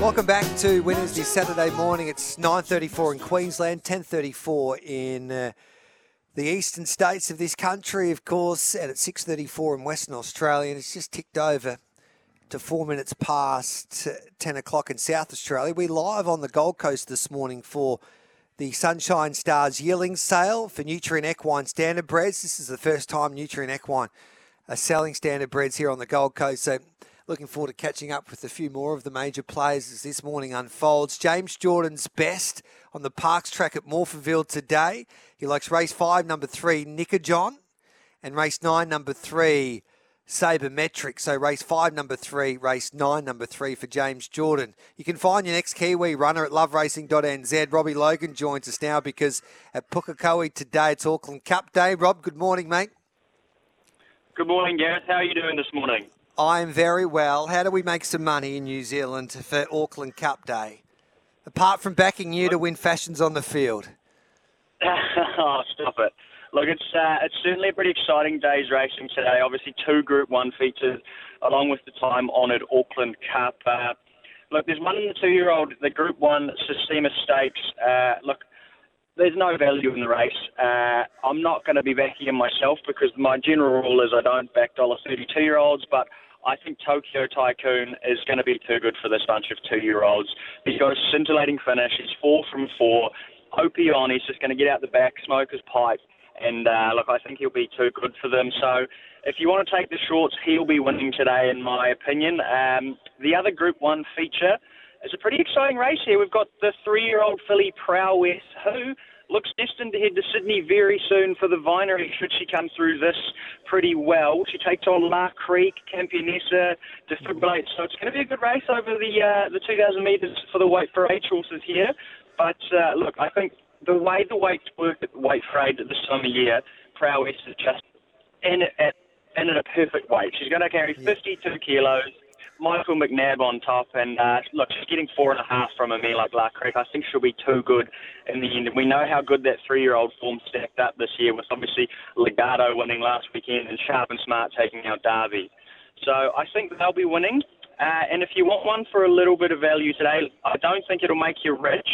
Welcome back to Wednesday, Saturday morning. It's 9.34 in Queensland, 10.34 in uh, the eastern states of this country, of course, and it's 6.34 in Western Australia, and it's just ticked over to four minutes past uh, 10 o'clock in South Australia. We're live on the Gold Coast this morning for the Sunshine Stars yearling sale for Nutrien Equine Standard Breeds. This is the first time Nutrien Equine are selling standard breeds here on the Gold Coast. So looking forward to catching up with a few more of the major players as this morning unfolds. James Jordan's best on the Parks track at Morphettville today. He likes race five, number three, Nickajon, and race nine, number three, Sabermetric. So race five, number three, race nine, number three for James Jordan. You can find your next Kiwi runner at loveracing.nz. Robbie Logan joins us now because at Pukekohe today it's Auckland Cup Day. Rob, good morning, mate. Good morning, Gareth. How are you doing this morning? I am very well. How do we make some money in New Zealand for Auckland Cup Day? Apart from backing you to win fashions on the field. oh, stop it. Look, it's uh, it's certainly a pretty exciting day's racing today. Obviously, two Group 1 features, along with the time-honoured Auckland Cup. Uh, look, there's one in the two-year-old, the Group 1 Sistema Stakes. Uh, look, there's no value in the race. Uh, I'm not going to be backing him myself because my general rule is I don't back dollar $32 year olds, but I think Tokyo Tycoon is going to be too good for this bunch of two year olds. He's got a scintillating finish. He's four from four. Opion, he's just going to get out the back, smoke his pipe. And uh, look, I think he'll be too good for them. So if you want to take the shorts, he'll be winning today, in my opinion. Um, the other Group 1 feature is a pretty exciting race here. We've got the three year old filly Prowess, who looks destined to head to Sydney very soon for the Vinery should she come through this pretty well. She takes on La Crique, Campionessa, Defibrillate, so it's going to be a good race over the uh, the 2,000 metres for the weight for age horses here. But uh, look, I think the way the weights work at the weight for age this time of year, Prowess is just in at in at a perfect weight. She's going to carry 52 kilos. Michael McNab on top, and uh, look, she's getting four and a half from a mare like La Crique. I think she'll be too good in the end. We know how good that three-year-old form stacked up this year, with obviously Legato winning last weekend and Sharp and Smart taking out Derby. So I think they'll be winning. Uh, and if you want one for a little bit of value today, I don't think it'll make you rich,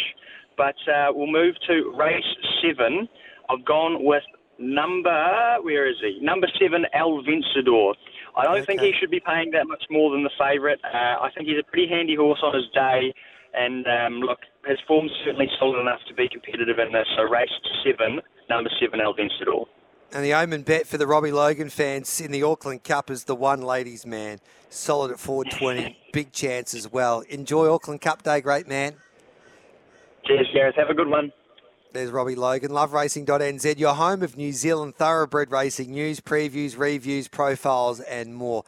but uh, we'll move to race seven. I've gone with number, where is he? Number seven, El Vencedor. I don't think he should be paying that much more than the favourite. Uh, I think he's a pretty handy horse on his day. And um, look, his form's certainly solid enough to be competitive in this. So race seven, number seven, El Vencedor. And the omen bet for the Robbie Logan fans in the Auckland Cup is the one ladies man. Solid at 420. Big chance as well. Enjoy Auckland Cup Day, great man. Cheers, Gareth. Have a good one. There's Robbie Logan, loveracing.nz, your home of New Zealand thoroughbred racing news, previews, reviews, profiles, and more.